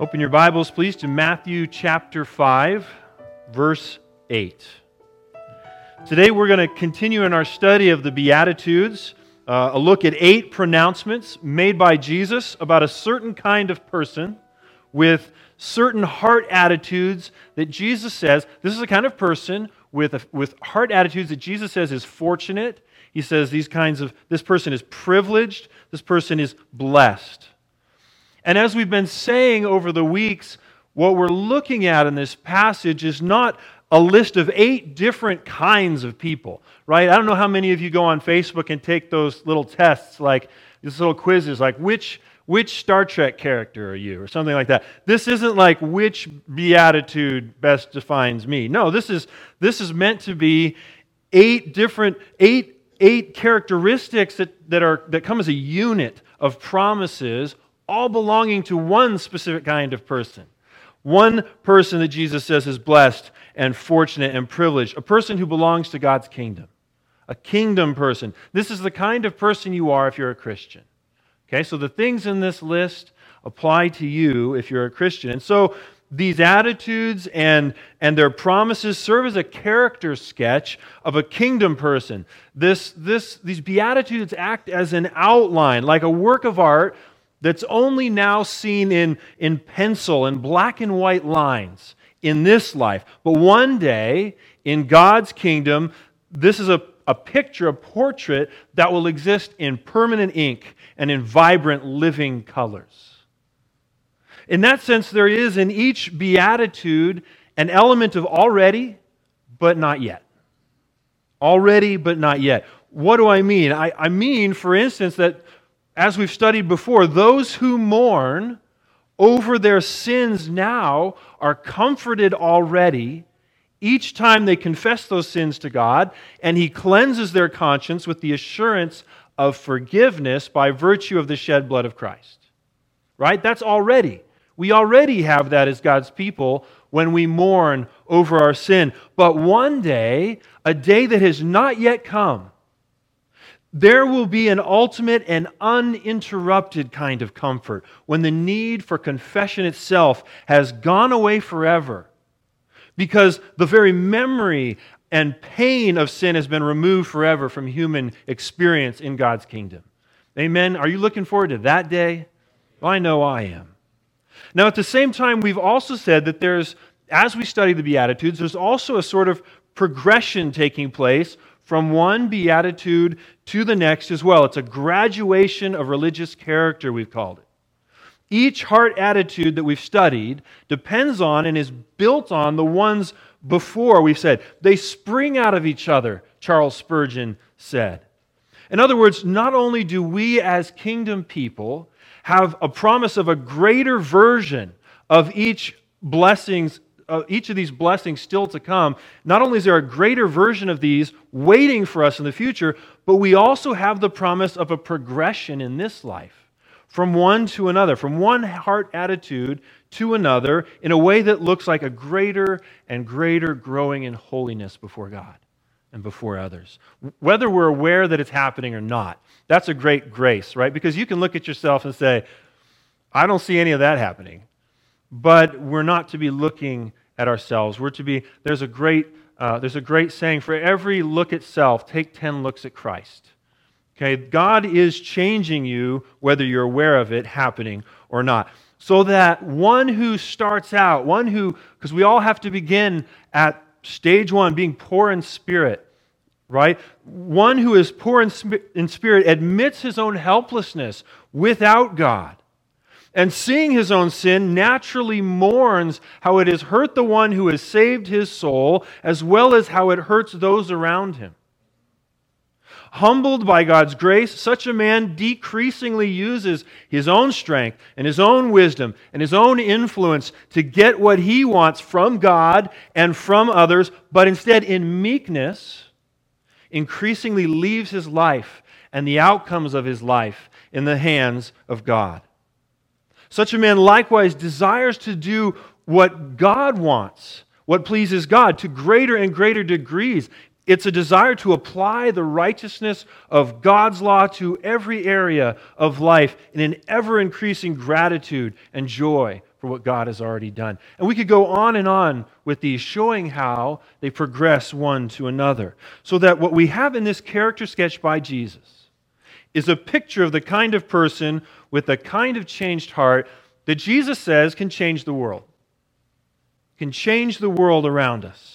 Open your Bibles, please, to Matthew chapter 5, verse 8. Today we're going to continue in our study of the Beatitudes, uh, a look at eight pronouncements made by Jesus about a certain kind of person with certain heart attitudes that Jesus says this is a kind of person with, a, with heart attitudes that Jesus says is fortunate. He says these kinds of, this person is privileged, this person is blessed. And as we've been saying over the weeks, what we're looking at in this passage is not a list of eight different kinds of people, right? I don't know how many of you go on Facebook and take those little tests, like these little quizzes, like which which Star Trek character are you, or something like that. This isn't like which beatitude best defines me. No, this is this is meant to be eight different eight eight characteristics that, that are that come as a unit of promises all belonging to one specific kind of person. One person that Jesus says is blessed and fortunate and privileged, a person who belongs to God's kingdom, a kingdom person. This is the kind of person you are if you're a Christian. Okay, so the things in this list apply to you if you're a Christian. And so these attitudes and, and their promises serve as a character sketch of a kingdom person. This, this, these Beatitudes act as an outline, like a work of art that's only now seen in, in pencil and black and white lines in this life. But one day, in God's kingdom, this is a, a picture, a portrait that will exist in permanent ink and in vibrant living colors. In that sense, there is in each beatitude an element of already, but not yet. Already, but not yet. What do I mean? I, I mean, for instance, that as we've studied before, those who mourn over their sins now are comforted already each time they confess those sins to God, and He cleanses their conscience with the assurance of forgiveness by virtue of the shed blood of Christ. Right? That's already. We already have that as God's people when we mourn over our sin. But one day, a day that has not yet come, there will be an ultimate and uninterrupted kind of comfort when the need for confession itself has gone away forever because the very memory and pain of sin has been removed forever from human experience in God's kingdom. Amen. Are you looking forward to that day? Well, I know I am. Now, at the same time, we've also said that there's, as we study the Beatitudes, there's also a sort of progression taking place from one beatitude to the next as well. It's a graduation of religious character, we've called it. Each heart attitude that we've studied depends on and is built on the ones before we've said. They spring out of each other, Charles Spurgeon said. In other words, not only do we as kingdom people have a promise of a greater version of each blessings uh, each of these blessings still to come, not only is there a greater version of these waiting for us in the future, but we also have the promise of a progression in this life from one to another, from one heart attitude to another, in a way that looks like a greater and greater growing in holiness before God and before others. Whether we're aware that it's happening or not, that's a great grace, right? Because you can look at yourself and say, I don't see any of that happening. But we're not to be looking at ourselves. We're to be, there's a great, uh, there's a great saying for every look at self, take 10 looks at Christ. Okay, God is changing you, whether you're aware of it happening or not. So that one who starts out, one who, because we all have to begin at stage one, being poor in spirit, right? One who is poor in, in spirit admits his own helplessness without God and seeing his own sin, naturally mourns how it has hurt the one who has saved his soul, as well as how it hurts those around him. Humbled by God's grace, such a man decreasingly uses his own strength and his own wisdom and his own influence to get what he wants from God and from others, but instead, in meekness, increasingly leaves his life and the outcomes of his life in the hands of God. Such a man likewise desires to do what God wants, what pleases God, to greater and greater degrees, It's a desire to apply the righteousness of God's law to every area of life in an ever increasing gratitude and joy for what God has already done. And we could go on and on with these, showing how they progress one to another. So that what we have in this character sketch by Jesus is a picture of the kind of person with the kind of changed heart that Jesus says can change the world, can change the world around us.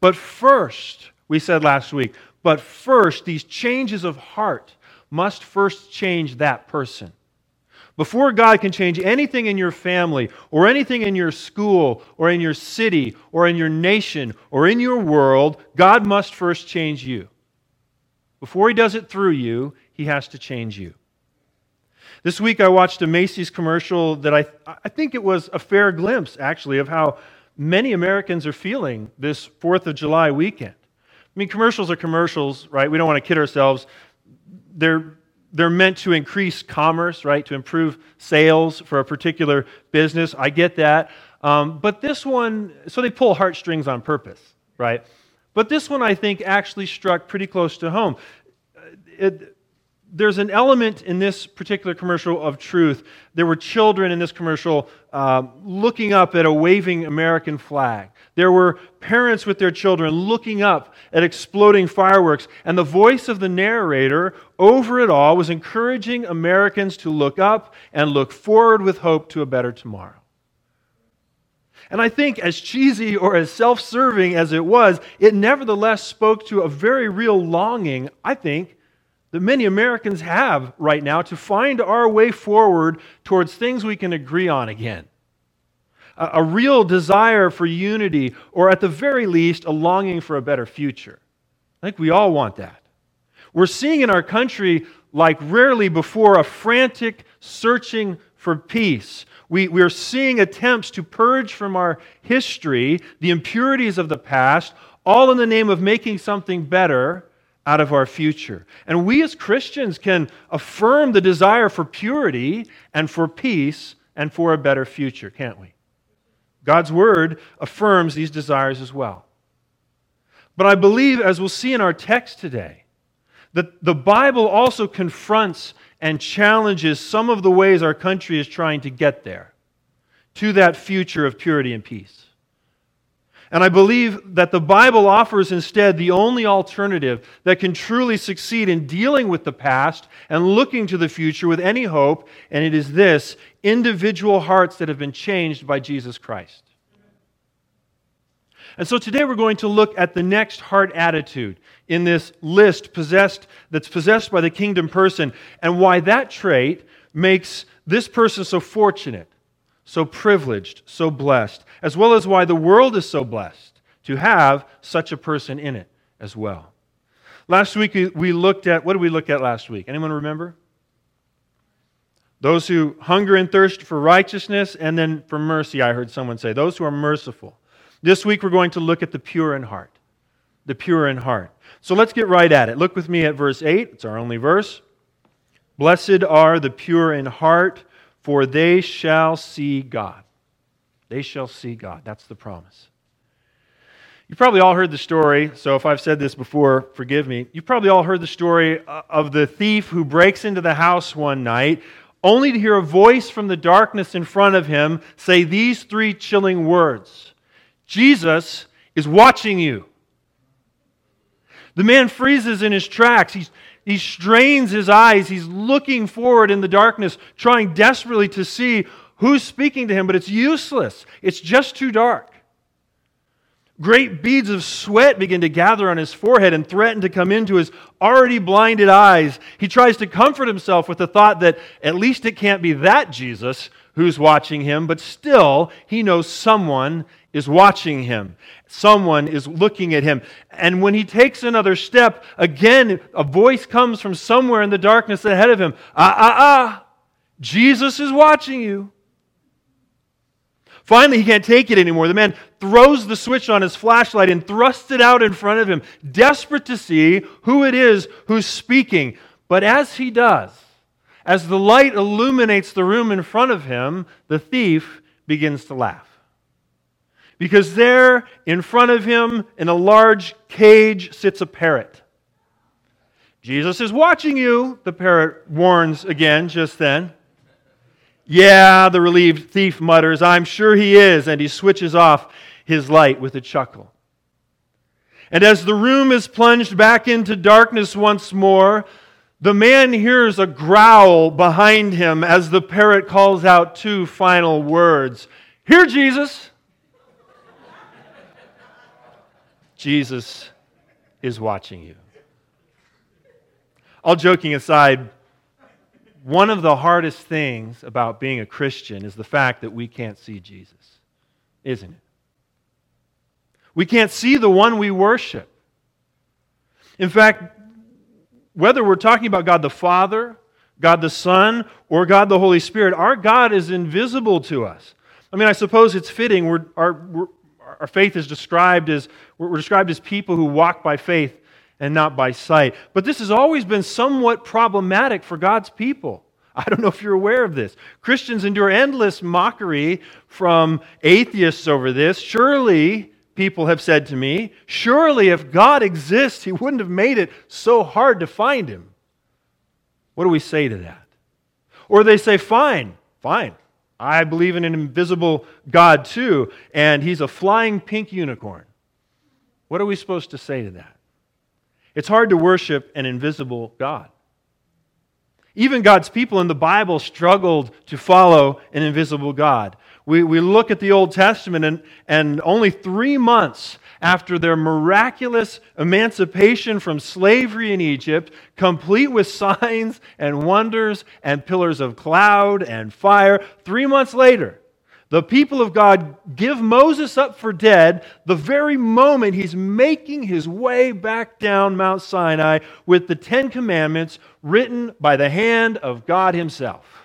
But first, we said last week, but first, these changes of heart must first change that person. Before God can change anything in your family, or anything in your school, or in your city, or in your nation, or in your world, God must first change you. Before He does it through you, He has to change you. This week I watched a Macy's commercial that I, I think it was a fair glimpse, actually, of how many Americans are feeling this 4th of July weekend. I mean, commercials are commercials, right? We don't want to kid ourselves. They're, they're meant to increase commerce, right? To improve sales for a particular business. I get that. Um, but this one, so they pull heartstrings on purpose, right? But this one, I think, actually struck pretty close to home. It, there's an element in this particular commercial of truth. There were children in this commercial uh, looking up at a waving American flag. There were parents with their children looking up at exploding fireworks. And the voice of the narrator over it all was encouraging Americans to look up and look forward with hope to a better tomorrow. And I think, as cheesy or as self serving as it was, it nevertheless spoke to a very real longing, I think, that many Americans have right now to find our way forward towards things we can agree on again. A, a, real desire for unity, or at the very least, a longing for a better future. I think we all want that. We're seeing in our country, like rarely before, a frantic searching for peace. We, we are seeing attempts to purge from our history the impurities of the past, all in the name of making something better out of our future. And we as Christians can affirm the desire for purity and for peace and for a better future, can't we? God's word affirms these desires as well. But I believe, as we'll see in our text today, that the Bible also confronts and challenges some of the ways our country is trying to get there, to that future of purity and peace. And I believe that the Bible offers instead the only alternative that can truly succeed in dealing with the past and looking to the future with any hope, and it is this individual hearts that have been changed by Jesus Christ. And so today we're going to look at the next heart attitude in this list possessed that's possessed by the kingdom person and why that trait makes this person so fortunate so privileged, so blessed, as well as why the world is so blessed to have such a person in it as well. Last week we looked at, what did we look at last week? Anyone remember? Those who hunger and thirst for righteousness and then for mercy, I heard someone say. Those who are merciful. This week we're going to look at the pure in heart. The pure in heart. So let's get right at it. Look with me at verse 8. It's our only verse. Blessed are the pure in heart for they shall see God. They shall see God. That's the promise. You probably all heard the story, so if I've said this before, forgive me. You probably all heard the story uh, of the thief who breaks into the house one night only to hear a voice from the darkness in front of him say these three chilling words Jesus is watching you. The man freezes in his tracks. He's, he strains his eyes. He's looking forward in the darkness, trying desperately to see who's speaking to him, but it's useless. It's just too dark. Great beads of sweat begin to gather on his forehead and threaten to come into his already blinded eyes. He tries to comfort himself with the thought that at least it can't be that Jesus who's watching him, but still, he knows someone is watching him. Someone is looking at him. And when he takes another step, again, a voice comes from somewhere in the darkness ahead of him Ah, ah, ah, Jesus is watching you. Finally, he can't take it anymore. The man throws the switch on his flashlight and thrusts it out in front of him, desperate to see who it is who's speaking. But as he does, as the light illuminates the room in front of him, the thief begins to laugh because there in front of him in a large cage sits a parrot. Jesus is watching you, the parrot warns again just then. Yeah, the relieved thief mutters, I'm sure he is, and he switches off his light with a chuckle. And as the room is plunged back into darkness once more, the man hears a growl behind him as the parrot calls out two final words Here, Jesus! Jesus is watching you. All joking aside, one of the hardest things about being a Christian is the fact that we can't see Jesus, isn't it? We can't see the one we worship. In fact, whether we're talking about God the Father, God the Son, or God the Holy Spirit, our God is invisible to us. I mean, I suppose it's fitting. We're, our, we're, our faith is described as we're described as people who walk by faith and not by sight. But this has always been somewhat problematic for God's people. I don't know if you're aware of this. Christians endure endless mockery from atheists over this. Surely people have said to me, surely if God exists, he wouldn't have made it so hard to find him. What do we say to that? Or they say, fine, fine. I believe in an invisible God too, and he's a flying pink unicorn. What are we supposed to say to that? It's hard to worship an invisible God. Even God's people in the Bible struggled to follow an invisible God. We, we look at the Old Testament, and, and only three months after their miraculous emancipation from slavery in Egypt, complete with signs and wonders and pillars of cloud and fire, three months later, the people of God give Moses up for dead the very moment he's making his way back down Mount Sinai with the Ten Commandments written by the hand of God Himself.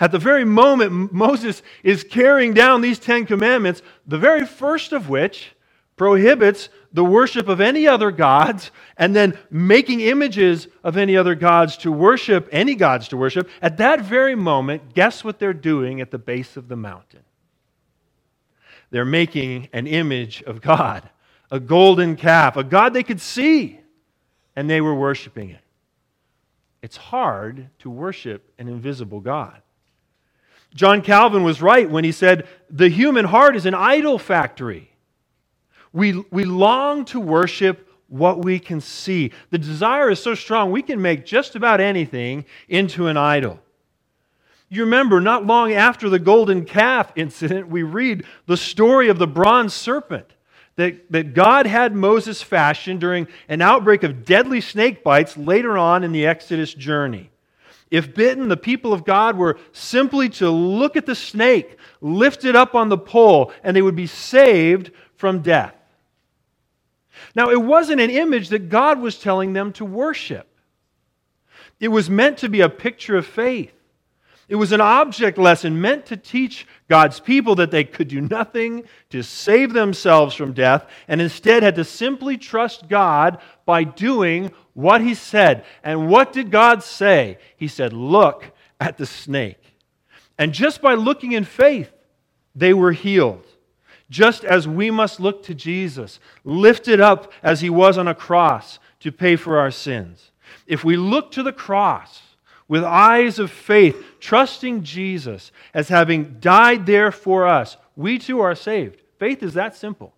At the very moment Moses is carrying down these Ten Commandments, the very first of which prohibits the worship of any other gods and then making images of any other gods to worship, any gods to worship, at that very moment, guess what they're doing at the base of the mountain? They're making an image of God, a golden calf, a God they could see, and they were worshiping it. It's hard to worship an invisible God. John Calvin was right when he said, The human heart is an idol factory. We, we long to worship what we can see. The desire is so strong, we can make just about anything into an idol. You remember, not long after the golden calf incident, we read the story of the bronze serpent that, that God had Moses fashion during an outbreak of deadly snake bites later on in the Exodus journey. If bitten, the people of God were simply to look at the snake, lift it up on the pole, and they would be saved from death. Now, it wasn't an image that God was telling them to worship, it was meant to be a picture of faith. It was an object lesson meant to teach God's people that they could do nothing to save themselves from death and instead had to simply trust God by doing what He said. And what did God say? He said, Look at the snake. And just by looking in faith, they were healed. Just as we must look to Jesus, lifted up as He was on a cross to pay for our sins. If we look to the cross, with eyes of faith, trusting Jesus as having died there for us, we too are saved. Faith is that simple.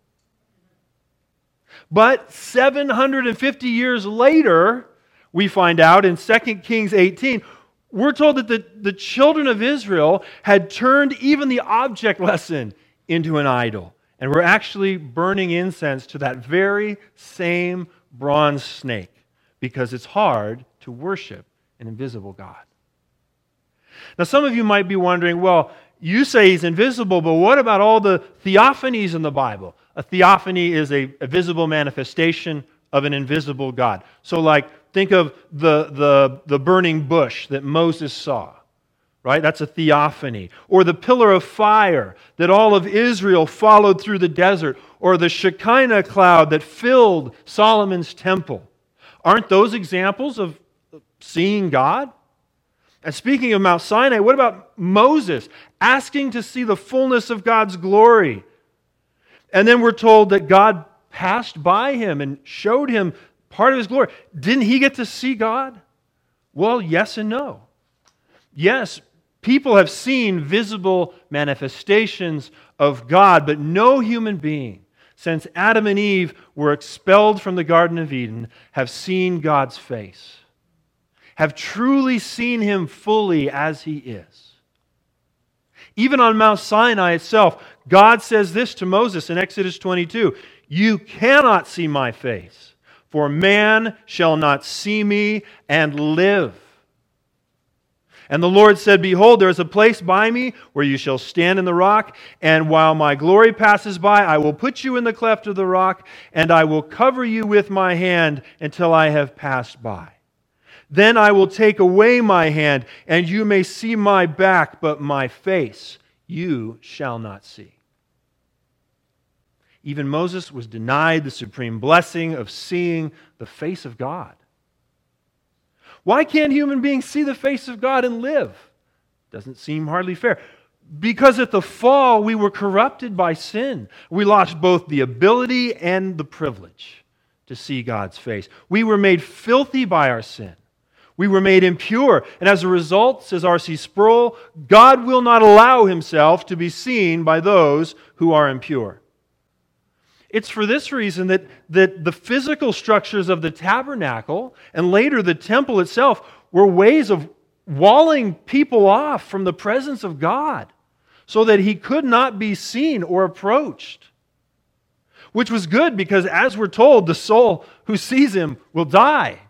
But 750 years later, we find out in 2 Kings 18, we're told that the, the children of Israel had turned even the object lesson into an idol. And were actually burning incense to that very same bronze snake because it's hard to worship an invisible God. Now, some of you might be wondering, well, you say he's invisible, but what about all the theophanies in the Bible? A theophany is a, a visible manifestation of an invisible God. So, like, think of the, the, the burning bush that Moses saw, right? That's a theophany. Or the pillar of fire that all of Israel followed through the desert, or the Shekinah cloud that filled Solomon's temple. Aren't those examples of seeing God? And speaking of Mount Sinai, what about Moses asking to see the fullness of God's glory? And then we're told that God passed by him and showed him part of his glory. Didn't he get to see God? Well, yes and no. Yes, people have seen visible manifestations of God, but no human being since Adam and Eve were expelled from the Garden of Eden have seen God's face, have truly seen him fully as he is. Even on Mount Sinai itself, God says this to Moses in Exodus 22 You cannot see my face, for man shall not see me and live. And the Lord said, Behold, there is a place by me where you shall stand in the rock, and while my glory passes by, I will put you in the cleft of the rock, and I will cover you with my hand until I have passed by. Then I will take away my hand, and you may see my back, but my face you shall not see. Even Moses was denied the supreme blessing of seeing the face of God. Why can't human beings see the face of God and live? Doesn't seem hardly fair. Because at the fall, we were corrupted by sin. We lost both the ability and the privilege to see God's face. We were made filthy by our sin. We were made impure. And as a result, says R.C. Sproul, God will not allow himself to be seen by those who are impure. It's for this reason that, that the physical structures of the tabernacle and later the temple itself were ways of walling people off from the presence of God so that he could not be seen or approached. Which was good because, as we're told, the soul who sees him will die.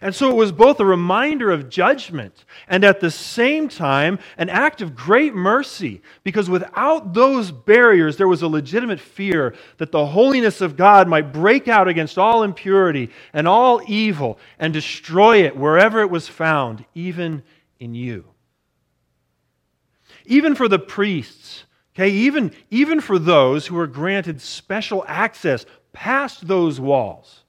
And so it was both a reminder of judgment and at the same time an act of great mercy, because without those barriers, there was a legitimate fear that the holiness of God might break out against all impurity and all evil and destroy it wherever it was found, even in you. Even for the priests, okay, even, even for those who were granted special access past those walls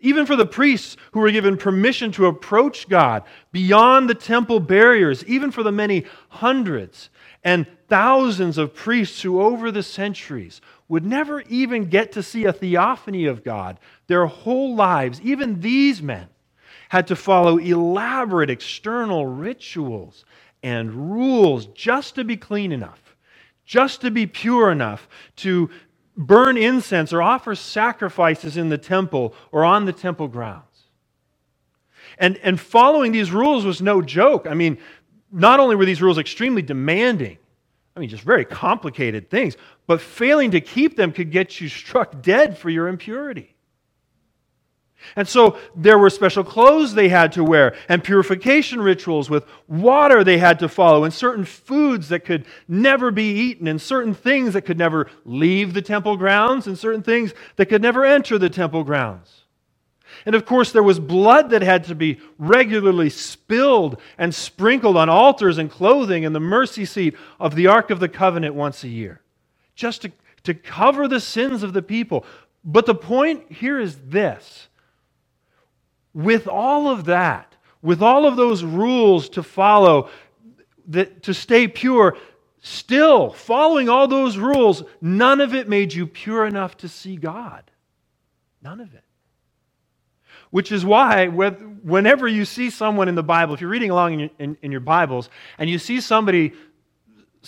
even for the priests who were given permission to approach God beyond the temple barriers, even for the many hundreds and thousands of priests who, over the centuries, would never even get to see a theophany of God their whole lives, even these men had to follow elaborate external rituals and rules just to be clean enough, just to be pure enough to burn incense or offer sacrifices in the temple or on the temple grounds. And, and following these rules was no joke. I mean, not only were these rules extremely demanding, I mean, just very complicated things, but failing to keep them could get you struck dead for your impurity. And so there were special clothes they had to wear, and purification rituals with water they had to follow, and certain foods that could never be eaten, and certain things that could never leave the temple grounds, and certain things that could never enter the temple grounds. And of course, there was blood that had to be regularly spilled and sprinkled on altars and clothing in the mercy seat of the Ark of the Covenant once a year, just to, to cover the sins of the people. But the point here is this with all of that, with all of those rules to follow, that, to stay pure, still following all those rules, none of it made you pure enough to see God. None of it. Which is why, whenever you see someone in the Bible, if you're reading along in your, in, in your Bibles, and you see somebody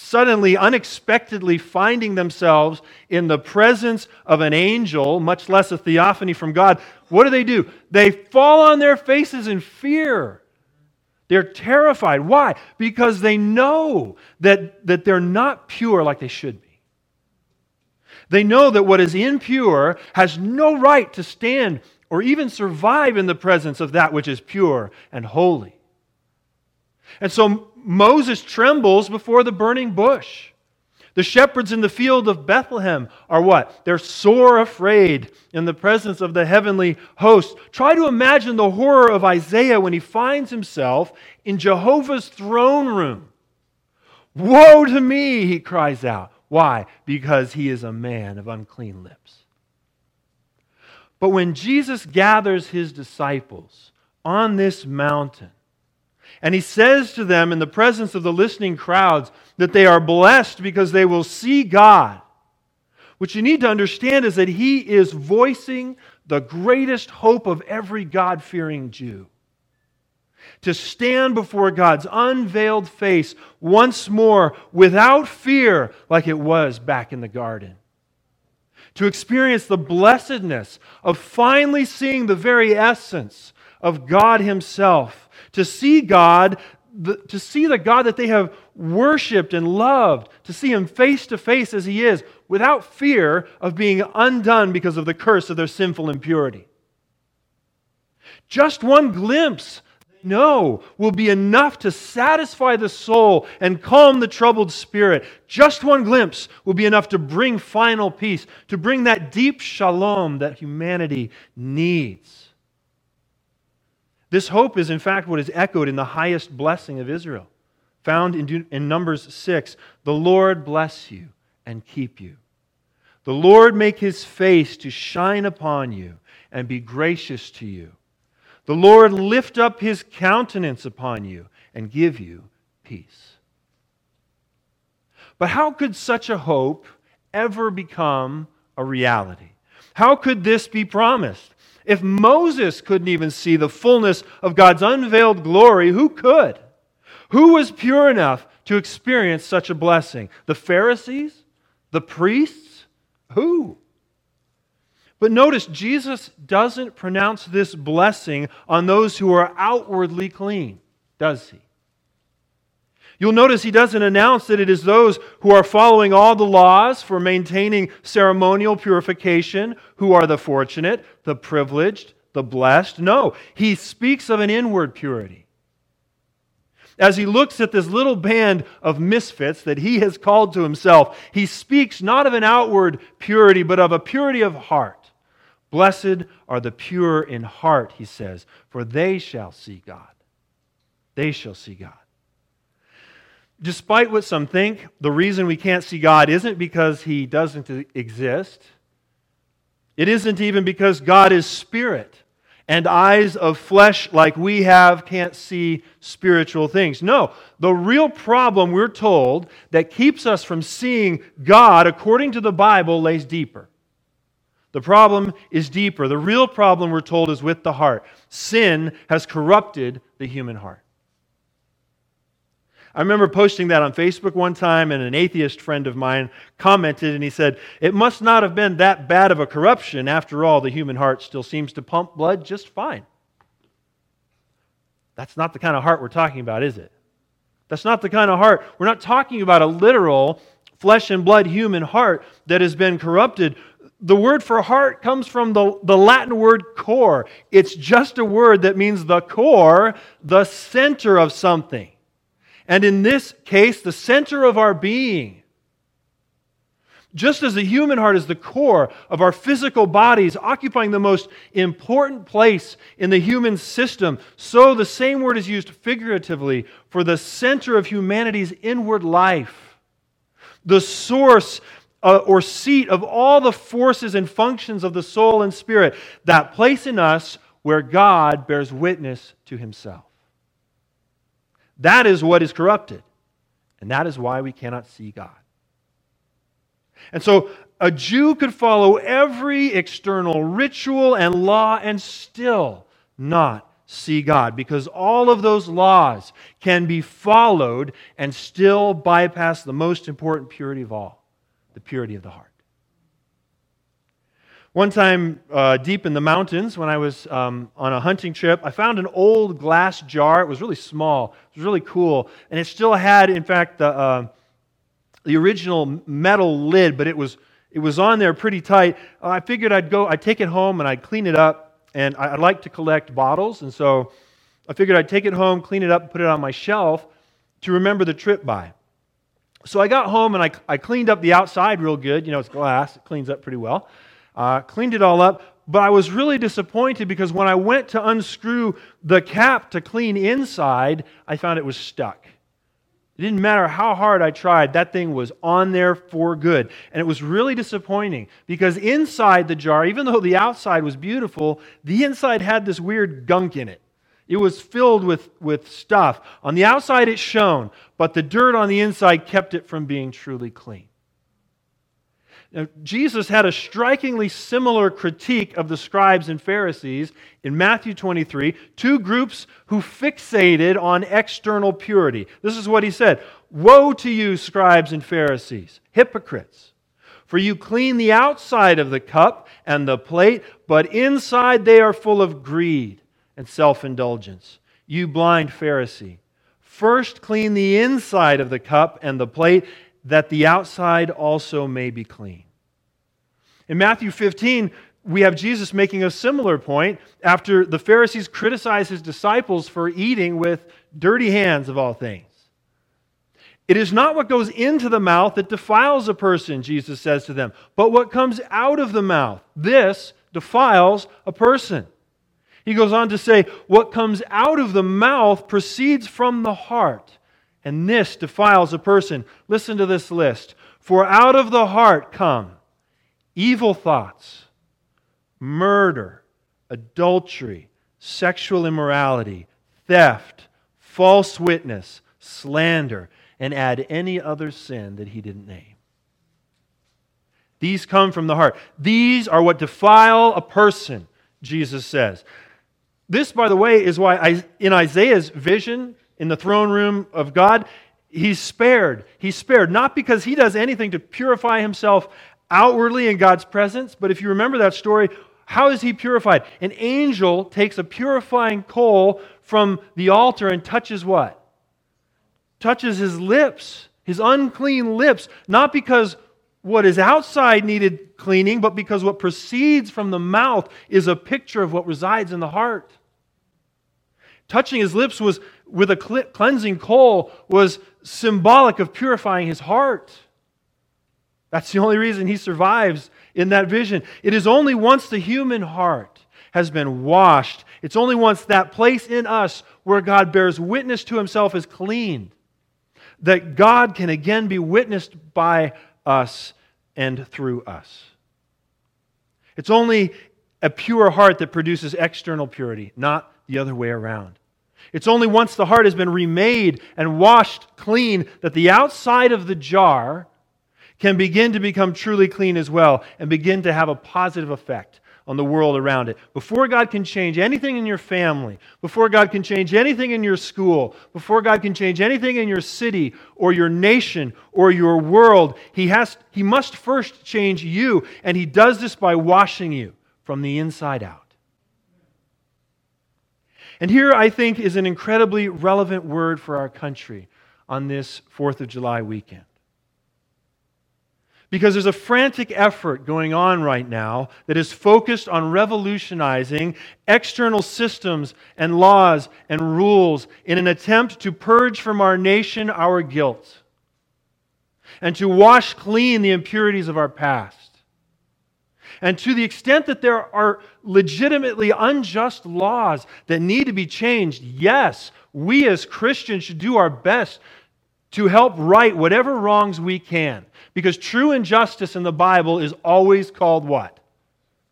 suddenly, unexpectedly finding themselves in the presence of an angel, much less a theophany from God, what do they do? They fall on their faces in fear. They're terrified. Why? Because they know that, that they're not pure like they should be. They know that what is impure has no right to stand or even survive in the presence of that which is pure and holy. And so Moses trembles before the burning bush. The shepherds in the field of Bethlehem are what? They're sore afraid in the presence of the heavenly host. Try to imagine the horror of Isaiah when he finds himself in Jehovah's throne room. Woe to me, he cries out. Why? Because he is a man of unclean lips. But when Jesus gathers his disciples on this mountain, And he says to them in the presence of the listening crowds that they are blessed because they will see God. What you need to understand is that he is voicing the greatest hope of every God fearing Jew to stand before God's unveiled face once more without fear, like it was back in the garden. To experience the blessedness of finally seeing the very essence of God Himself. To see God, to see the God that they have worshiped and loved, to see Him face to face as He is, without fear of being undone because of the curse of their sinful impurity. Just one glimpse know will be enough to satisfy the soul and calm the troubled spirit. Just one glimpse will be enough to bring final peace, to bring that deep shalom that humanity needs. This hope is, in fact, what is echoed in the highest blessing of Israel, found in, in Numbers 6. The Lord bless you and keep you. The Lord make his face to shine upon you and be gracious to you. The Lord lift up his countenance upon you and give you peace. But how could such a hope ever become a reality? How could this be promised? If Moses couldn't even see the fullness of God's unveiled glory, who could? Who was pure enough to experience such a blessing? The Pharisees? The priests? Who? But notice, Jesus doesn't pronounce this blessing on those who are outwardly clean, does he? You'll notice he doesn't announce that it is those who are following all the laws for maintaining ceremonial purification who are the fortunate, the privileged, the blessed. No, he speaks of an inward purity. As he looks at this little band of misfits that he has called to himself, he speaks not of an outward purity, but of a purity of heart. Blessed are the pure in heart, he says, for they shall see God. They shall see God. Despite what some think, the reason we can't see God isn't because he doesn't exist. It isn't even because God is spirit and eyes of flesh like we have can't see spiritual things. No, the real problem, we're told, that keeps us from seeing God according to the Bible lays deeper. The problem is deeper. The real problem, we're told, is with the heart. Sin has corrupted the human heart. I remember posting that on Facebook one time, and an atheist friend of mine commented, and he said, It must not have been that bad of a corruption. After all, the human heart still seems to pump blood just fine. That's not the kind of heart we're talking about, is it? That's not the kind of heart. We're not talking about a literal flesh and blood human heart that has been corrupted the word for heart comes from the, the Latin word core. It's just a word that means the core, the center of something. And in this case, the center of our being. Just as the human heart is the core of our physical bodies, occupying the most important place in the human system, so the same word is used figuratively for the center of humanity's inward life. The source uh, or seat of all the forces and functions of the soul and spirit, that place in us where God bears witness to himself. That is what is corrupted, and that is why we cannot see God. And so a Jew could follow every external ritual and law and still not see God because all of those laws can be followed and still bypass the most important purity of all the purity of the heart. One time, uh, deep in the mountains, when I was um, on a hunting trip, I found an old glass jar. It was really small, it was really cool, and it still had, in fact, the, uh, the original metal lid, but it was, it was on there pretty tight. Uh, I figured I'd go, I'd take it home and I'd clean it up, and I, I'd like to collect bottles, and so I figured I'd take it home, clean it up, put it on my shelf to remember the trip by. So I got home and I, I cleaned up the outside real good. You know, it's glass, it cleans up pretty well. Uh, cleaned it all up, but I was really disappointed because when I went to unscrew the cap to clean inside, I found it was stuck. It didn't matter how hard I tried, that thing was on there for good. And it was really disappointing because inside the jar, even though the outside was beautiful, the inside had this weird gunk in it. It was filled with, with stuff. On the outside, it shone, but the dirt on the inside kept it from being truly clean. Now, Jesus had a strikingly similar critique of the scribes and Pharisees in Matthew 23, two groups who fixated on external purity. This is what he said Woe to you, scribes and Pharisees, hypocrites! For you clean the outside of the cup and the plate, but inside they are full of greed and self indulgence. You blind Pharisee, first clean the inside of the cup and the plate that the outside also may be clean. In Matthew 15, we have Jesus making a similar point after the Pharisees criticize his disciples for eating with dirty hands, of all things. It is not what goes into the mouth that defiles a person, Jesus says to them, but what comes out of the mouth. This defiles a person. He goes on to say, What comes out of the mouth proceeds from the heart and this defiles a person. Listen to this list. For out of the heart come evil thoughts, murder, adultery, sexual immorality, theft, false witness, slander, and add any other sin that he didn't name. These come from the heart. These are what defile a person, Jesus says. This, by the way, is why in Isaiah's vision, in the throne room of God, he's spared. He's spared, not because he does anything to purify himself outwardly in God's presence, but if you remember that story, how is he purified? An angel takes a purifying coal from the altar and touches what? Touches his lips, his unclean lips, not because what is outside needed cleaning, but because what proceeds from the mouth is a picture of what resides in the heart. Touching his lips was with a cleansing coal was symbolic of purifying his heart. That's the only reason he survives in that vision. It is only once the human heart has been washed, it's only once that place in us where God bears witness to himself is cleaned, that God can again be witnessed by us and through us. It's only a pure heart that produces external purity, not the other way around. It's only once the heart has been remade and washed clean that the outside of the jar can begin to become truly clean as well and begin to have a positive effect on the world around it. Before God can change anything in your family, before God can change anything in your school, before God can change anything in your city or your nation or your world, he has he must first change you and he does this by washing you from the inside out. And here, I think, is an incredibly relevant word for our country on this 4th of July weekend. Because there's a frantic effort going on right now that is focused on revolutionizing external systems and laws and rules in an attempt to purge from our nation our guilt and to wash clean the impurities of our past. And to the extent that there are legitimately unjust laws that need to be changed, yes, we as Christians should do our best to help right whatever wrongs we can. Because true injustice in the Bible is always called what?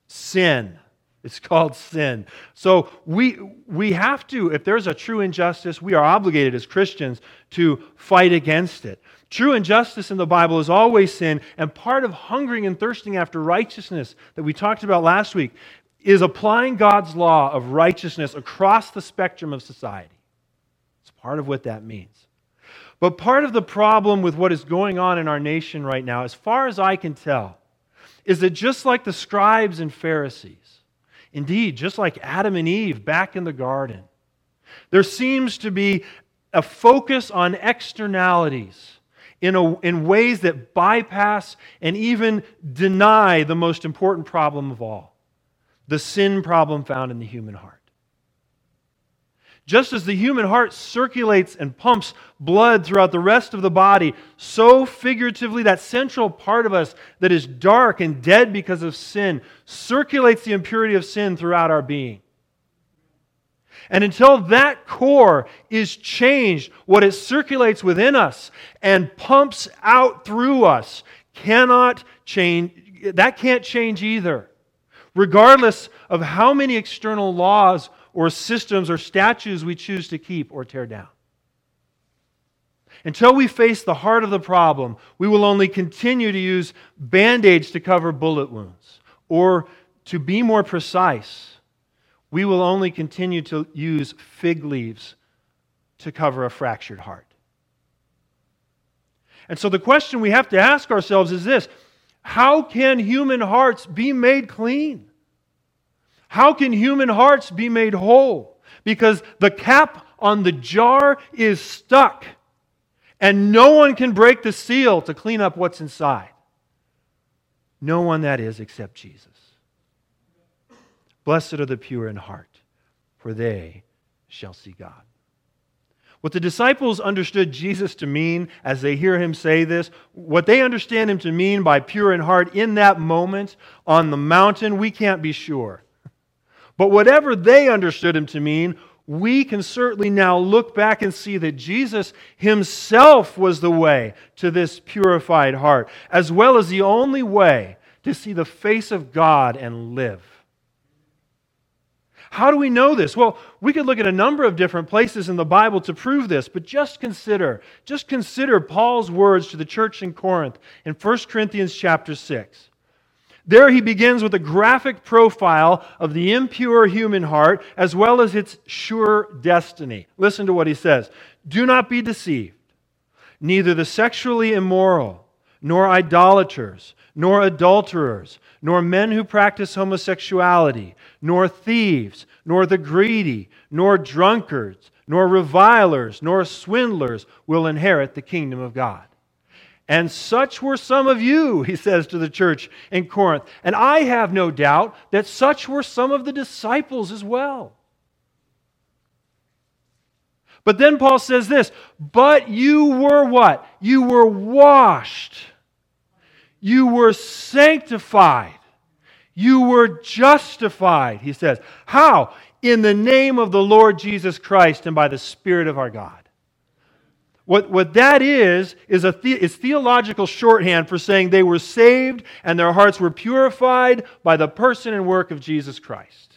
Sin. It's called sin. So we, we have to, if there's a true injustice, we are obligated as Christians to fight against it. True injustice in the Bible is always sin, and part of hungering and thirsting after righteousness that we talked about last week is applying God's law of righteousness across the spectrum of society. It's part of what that means. But part of the problem with what is going on in our nation right now, as far as I can tell, is that just like the scribes and Pharisees, indeed, just like Adam and Eve back in the garden, there seems to be a focus on externalities in, a, in ways that bypass and even deny the most important problem of all the sin problem found in the human heart. Just as the human heart circulates and pumps blood throughout the rest of the body, so figuratively, that central part of us that is dark and dead because of sin circulates the impurity of sin throughout our being. And until that core is changed, what it circulates within us and pumps out through us cannot change. That can't change either. Regardless of how many external laws or systems or statues we choose to keep or tear down. Until we face the heart of the problem, we will only continue to use band aids to cover bullet wounds. Or, to be more precise, we will only continue to use fig leaves to cover a fractured heart. And so the question we have to ask ourselves is this How can human hearts be made clean? How can human hearts be made whole? Because the cap on the jar is stuck, and no one can break the seal to clean up what's inside. No one, that is, except Jesus. Blessed are the pure in heart, for they shall see God. What the disciples understood Jesus to mean as they hear him say this, what they understand him to mean by pure in heart in that moment on the mountain, we can't be sure. But whatever they understood him to mean, we can certainly now look back and see that Jesus himself was the way to this purified heart, as well as the only way to see the face of God and live. How do we know this? Well, we could look at a number of different places in the Bible to prove this, but just consider, just consider Paul's words to the church in Corinth in 1 Corinthians chapter 6. There he begins with a graphic profile of the impure human heart as well as its sure destiny. Listen to what he says Do not be deceived. Neither the sexually immoral, nor idolaters, nor adulterers, nor men who practice homosexuality, nor thieves, nor the greedy, nor drunkards, nor revilers, nor swindlers will inherit the kingdom of God. And such were some of you, he says to the church in Corinth. And I have no doubt that such were some of the disciples as well. But then Paul says this, but you were what? You were washed you were sanctified. You were justified, he says. How? In the name of the Lord Jesus Christ and by the Spirit of our God. What, what that is, is, a the, is theological shorthand for saying they were saved and their hearts were purified by the person and work of Jesus Christ.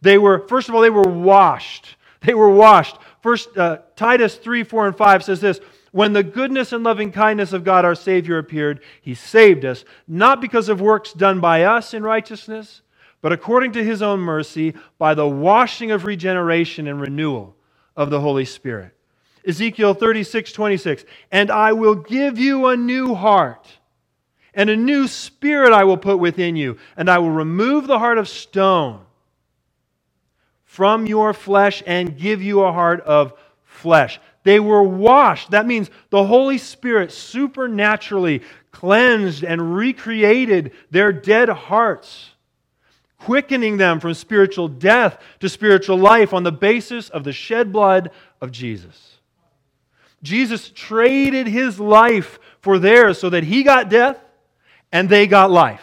They were, first of all, they were washed. They were washed. First, uh, Titus 3, 4, and 5 says this when the goodness and loving kindness of God our Savior appeared, He saved us, not because of works done by us in righteousness, but according to His own mercy, by the washing of regeneration and renewal of the Holy Spirit. Ezekiel 36, 26. And I will give you a new heart, and a new spirit I will put within you, and I will remove the heart of stone from your flesh and give you a heart of flesh. They were washed. That means the Holy Spirit supernaturally cleansed and recreated their dead hearts, quickening them from spiritual death to spiritual life on the basis of the shed blood of Jesus. Jesus traded his life for theirs so that he got death and they got life.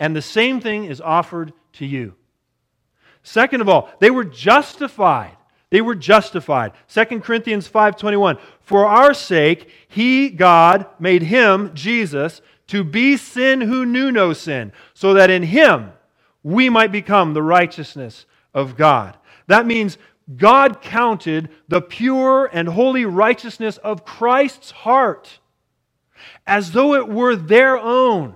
And the same thing is offered to you. Second of all, they were justified. They were justified. 2 Corinthians 5:21. For our sake he God made him Jesus to be sin who knew no sin, so that in him we might become the righteousness of God. That means God counted the pure and holy righteousness of Christ's heart as though it were their own.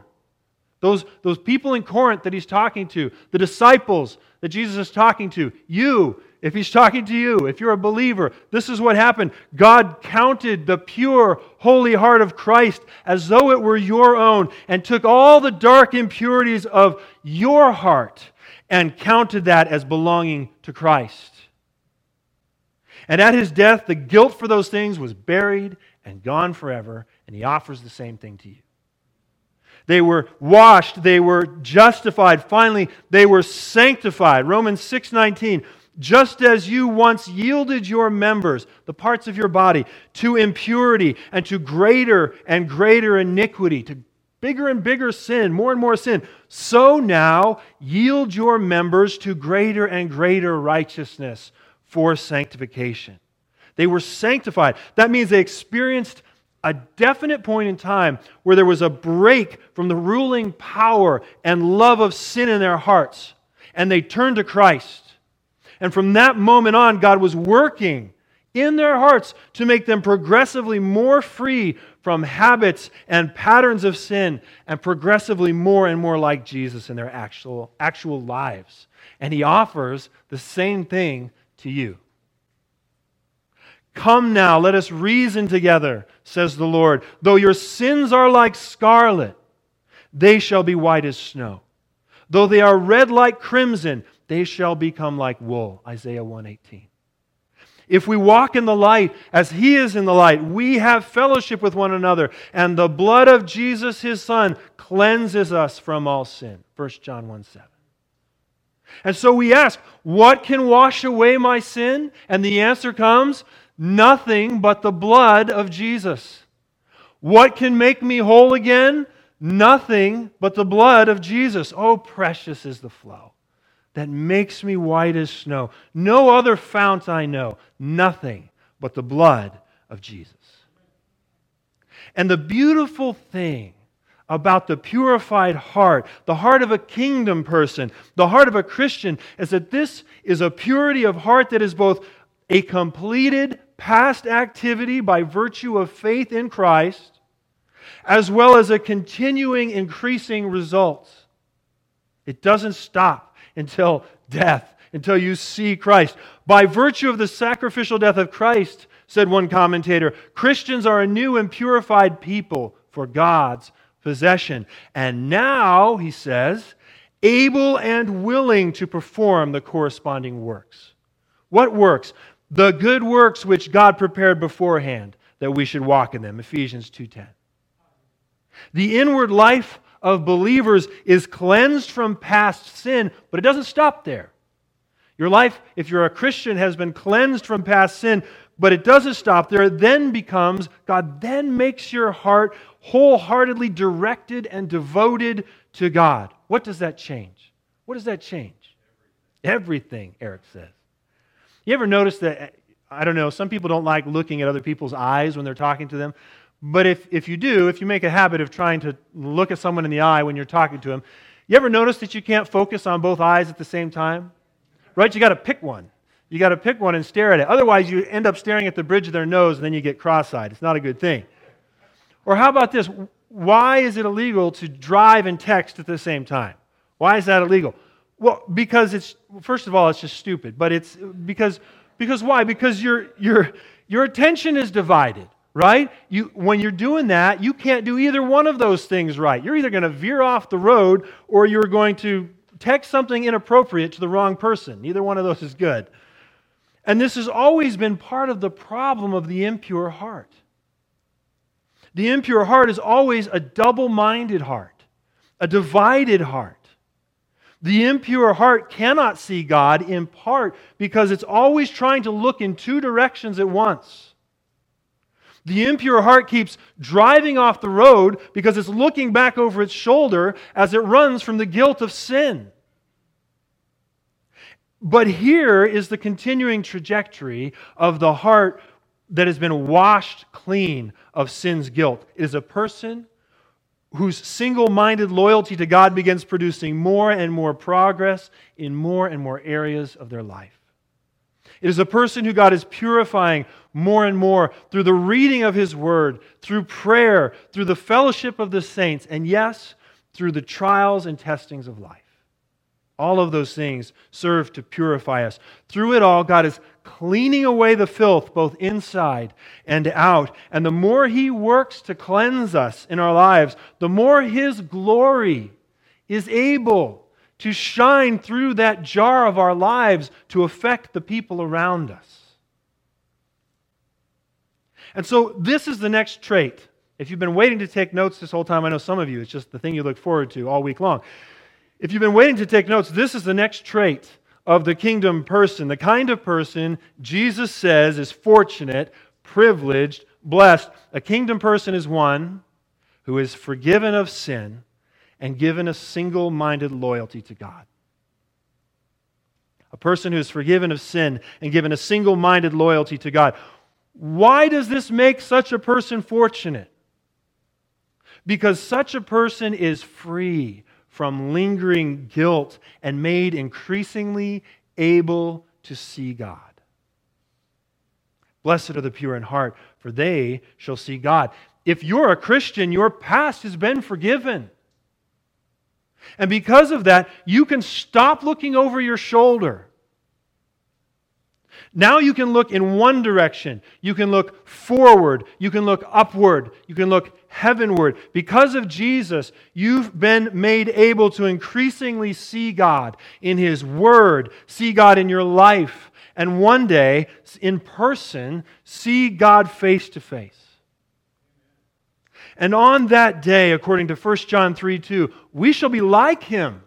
Those, those people in Corinth that he's talking to, the disciples that Jesus is talking to, you, if he's talking to you, if you're a believer, this is what happened. God counted the pure, holy heart of Christ as though it were your own and took all the dark impurities of your heart and counted that as belonging to Christ. And at his death, the guilt for those things was buried and gone forever, and he offers the same thing to you. They were washed, they were justified, finally they were sanctified. Romans 6:19 just as you once yielded your members, the parts of your body, to impurity and to greater and greater iniquity, to bigger and bigger sin, more and more sin, so now yield your members to greater and greater righteousness for sanctification. They were sanctified. That means they experienced a definite point in time where there was a break from the ruling power and love of sin in their hearts, and they turned to Christ. And from that moment on, God was working in their hearts to make them progressively more free from habits and patterns of sin and progressively more and more like Jesus in their actual, actual lives. And He offers the same thing to you. Come now, let us reason together, says the Lord. Though your sins are like scarlet, they shall be white as snow. Though they are red like crimson, they shall become like wool. Isaiah 118. If we walk in the light as he is in the light, we have fellowship with one another, and the blood of Jesus his son cleanses us from all sin. 1 John 1 7. And so we ask, what can wash away my sin? And the answer comes, nothing but the blood of Jesus. What can make me whole again? Nothing but the blood of Jesus. Oh, precious is the flow that makes me white as snow. No other fount I know, nothing but the blood of Jesus. And the beautiful thing about the purified heart, the heart of a kingdom person, the heart of a Christian, is that this is a purity of heart that is both a completed past activity by virtue of faith in Christ as well as a continuing, increasing result. It doesn't stop until death, until you see Christ. By virtue of the sacrificial death of Christ, said one commentator, Christians are a new and purified people for God's possession. And now, he says, able and willing to perform the corresponding works. What works? The good works which God prepared beforehand that we should walk in them. Ephesians 2:10. The inward life of believers is cleansed from past sin, but it doesn't stop there. Your life, if you're a Christian, has been cleansed from past sin, but it doesn't stop there. It then becomes, God then makes your heart wholeheartedly directed and devoted to God. What does that change? What does that change? Everything, Eric says. You ever notice that, I don't know, some people don't like looking at other people's eyes when they're talking to them. But if, if you do, if you make a habit of trying to look at someone in the eye when you're talking to them, you ever notice that you can't focus on both eyes at the same time? Right? You got to pick one. You got to pick one and stare at it. Otherwise, you end up staring at the bridge of their nose and then you get cross eyed. It's not a good thing. Or how about this? Why is it illegal to drive and text at the same time? Why is that illegal? Well, because it's, first of all, it's just stupid. But it's because, because why? Because your, your, your attention is divided right? You, when you're doing that, you can't do either one of those things right. You're either going to veer off the road or you're going to text something inappropriate to the wrong person. Neither one of those is good. And this has always been part of the problem of the impure heart. The impure heart is always a double minded heart, a divided heart. The impure heart cannot see God in part because it's always trying to look in two directions at once. The impure heart keeps driving off the road because it's looking back over its shoulder as it runs from the guilt of sin. But here is the continuing trajectory of the heart that has been washed clean of sin's guilt. It is a person whose single minded loyalty to God begins producing more and more progress in more and more areas of their life. It is a person who God is purifying more and more through the reading of His Word, through prayer, through the fellowship of the saints, and yes, through the trials and testings of life. All of those things serve to purify us. Through it all, God is cleaning away the filth both inside and out. And the more He works to cleanse us in our lives, the more His glory is able to shine through that jar of our lives to affect the people around us. And so, this is the next trait. If you've been waiting to take notes this whole time, I know some of you, it's just the thing you look forward to all week long. If you've been waiting to take notes, this is the next trait of the kingdom person, the kind of person Jesus says is fortunate, privileged, blessed. A kingdom person is one who is forgiven of sin and given a single minded loyalty to God. A person who is forgiven of sin and given a single minded loyalty to God. Why does this make such a person fortunate? Because such a person is free from lingering guilt and made increasingly able to see God. Blessed are the pure in heart, for they shall see God. If you're a Christian, your past has been forgiven. And because of that, you can stop looking over your shoulder. Now you can look in one direction. You can look forward. You can look upward. You can look heavenward. Because of Jesus, you've been made able to increasingly see God in His Word, see God in your life, and one day, in person, see God face to face. And on that day, according to 1 John 3 2, we shall be like him.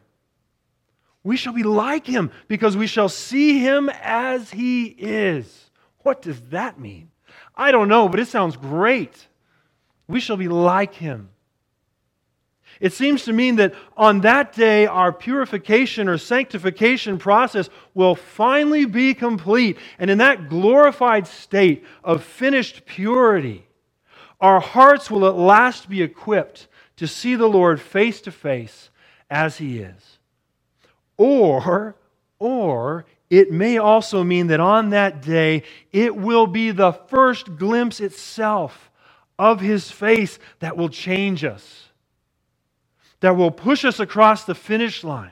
We shall be like him because we shall see him as he is. What does that mean? I don't know, but it sounds great. We shall be like him. It seems to mean that on that day, our purification or sanctification process will finally be complete. And in that glorified state of finished purity, our hearts will at last be equipped to see the Lord face to face as He is. Or, or, it may also mean that on that day, it will be the first glimpse itself of His face that will change us that will push us across the finish line,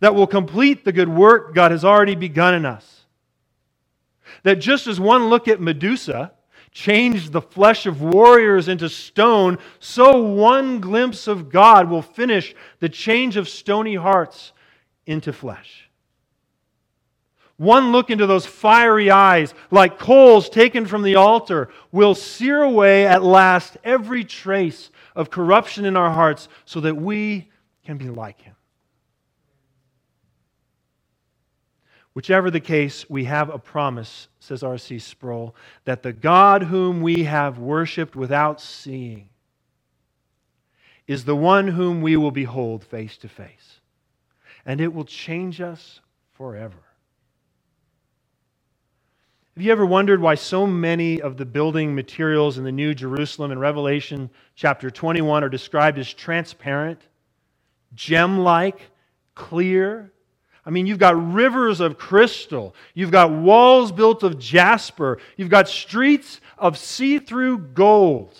that will complete the good work God has already begun in us. That just as one look at Medusa changed the flesh of warriors into stone, so one glimpse of God will finish the change of stony hearts into flesh. One look into those fiery eyes, like coals taken from the altar, will sear away at last every trace of corruption in our hearts so that we can be like him. Whichever the case, we have a promise, says R.C. Sproul, that the God whom we have worshiped without seeing is the one whom we will behold face to face. And it will change us forever. Have you ever wondered why so many of the building materials in the New Jerusalem in Revelation chapter 21 are described as transparent, gem like, clear? I mean, you've got rivers of crystal, you've got walls built of jasper, you've got streets of see through gold.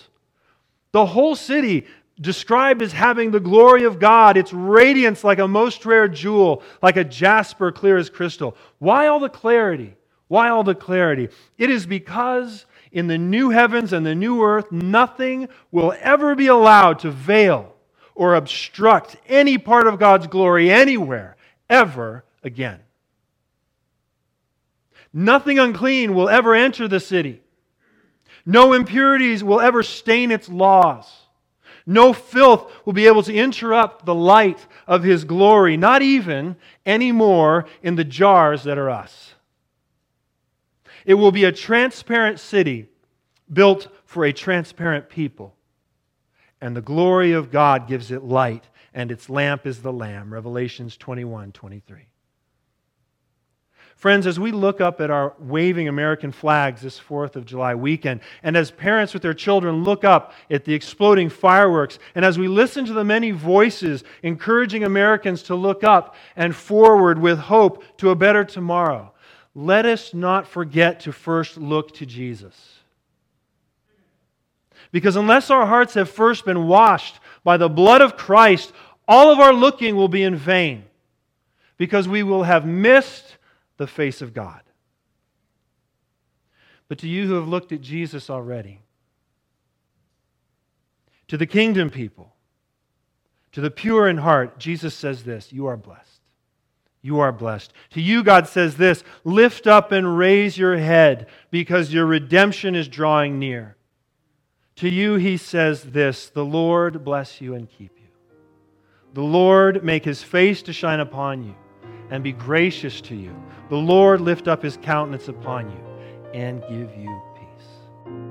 The whole city described as having the glory of God, its radiance like a most rare jewel, like a jasper clear as crystal. Why all the clarity? Why all the clarity? It is because in the new heavens and the new earth, nothing will ever be allowed to veil or obstruct any part of God's glory anywhere, ever again. Nothing unclean will ever enter the city. No impurities will ever stain its laws. No filth will be able to interrupt the light of his glory, not even anymore in the jars that are us. It will be a transparent city built for a transparent people. And the glory of God gives it light, and its lamp is the Lamb. Revelations 21 23. Friends, as we look up at our waving American flags this 4th of July weekend, and as parents with their children look up at the exploding fireworks, and as we listen to the many voices encouraging Americans to look up and forward with hope to a better tomorrow, let us not forget to first look to Jesus. Because unless our hearts have first been washed by the blood of Christ, all of our looking will be in vain because we will have missed the face of God. But to you who have looked at Jesus already, to the kingdom people, to the pure in heart, Jesus says this You are blessed you are blessed. To you, God says this lift up and raise your head because your redemption is drawing near. To you, he says this the Lord bless you and keep you. The Lord make his face to shine upon you and be gracious to you. The Lord lift up his countenance upon you and give you peace.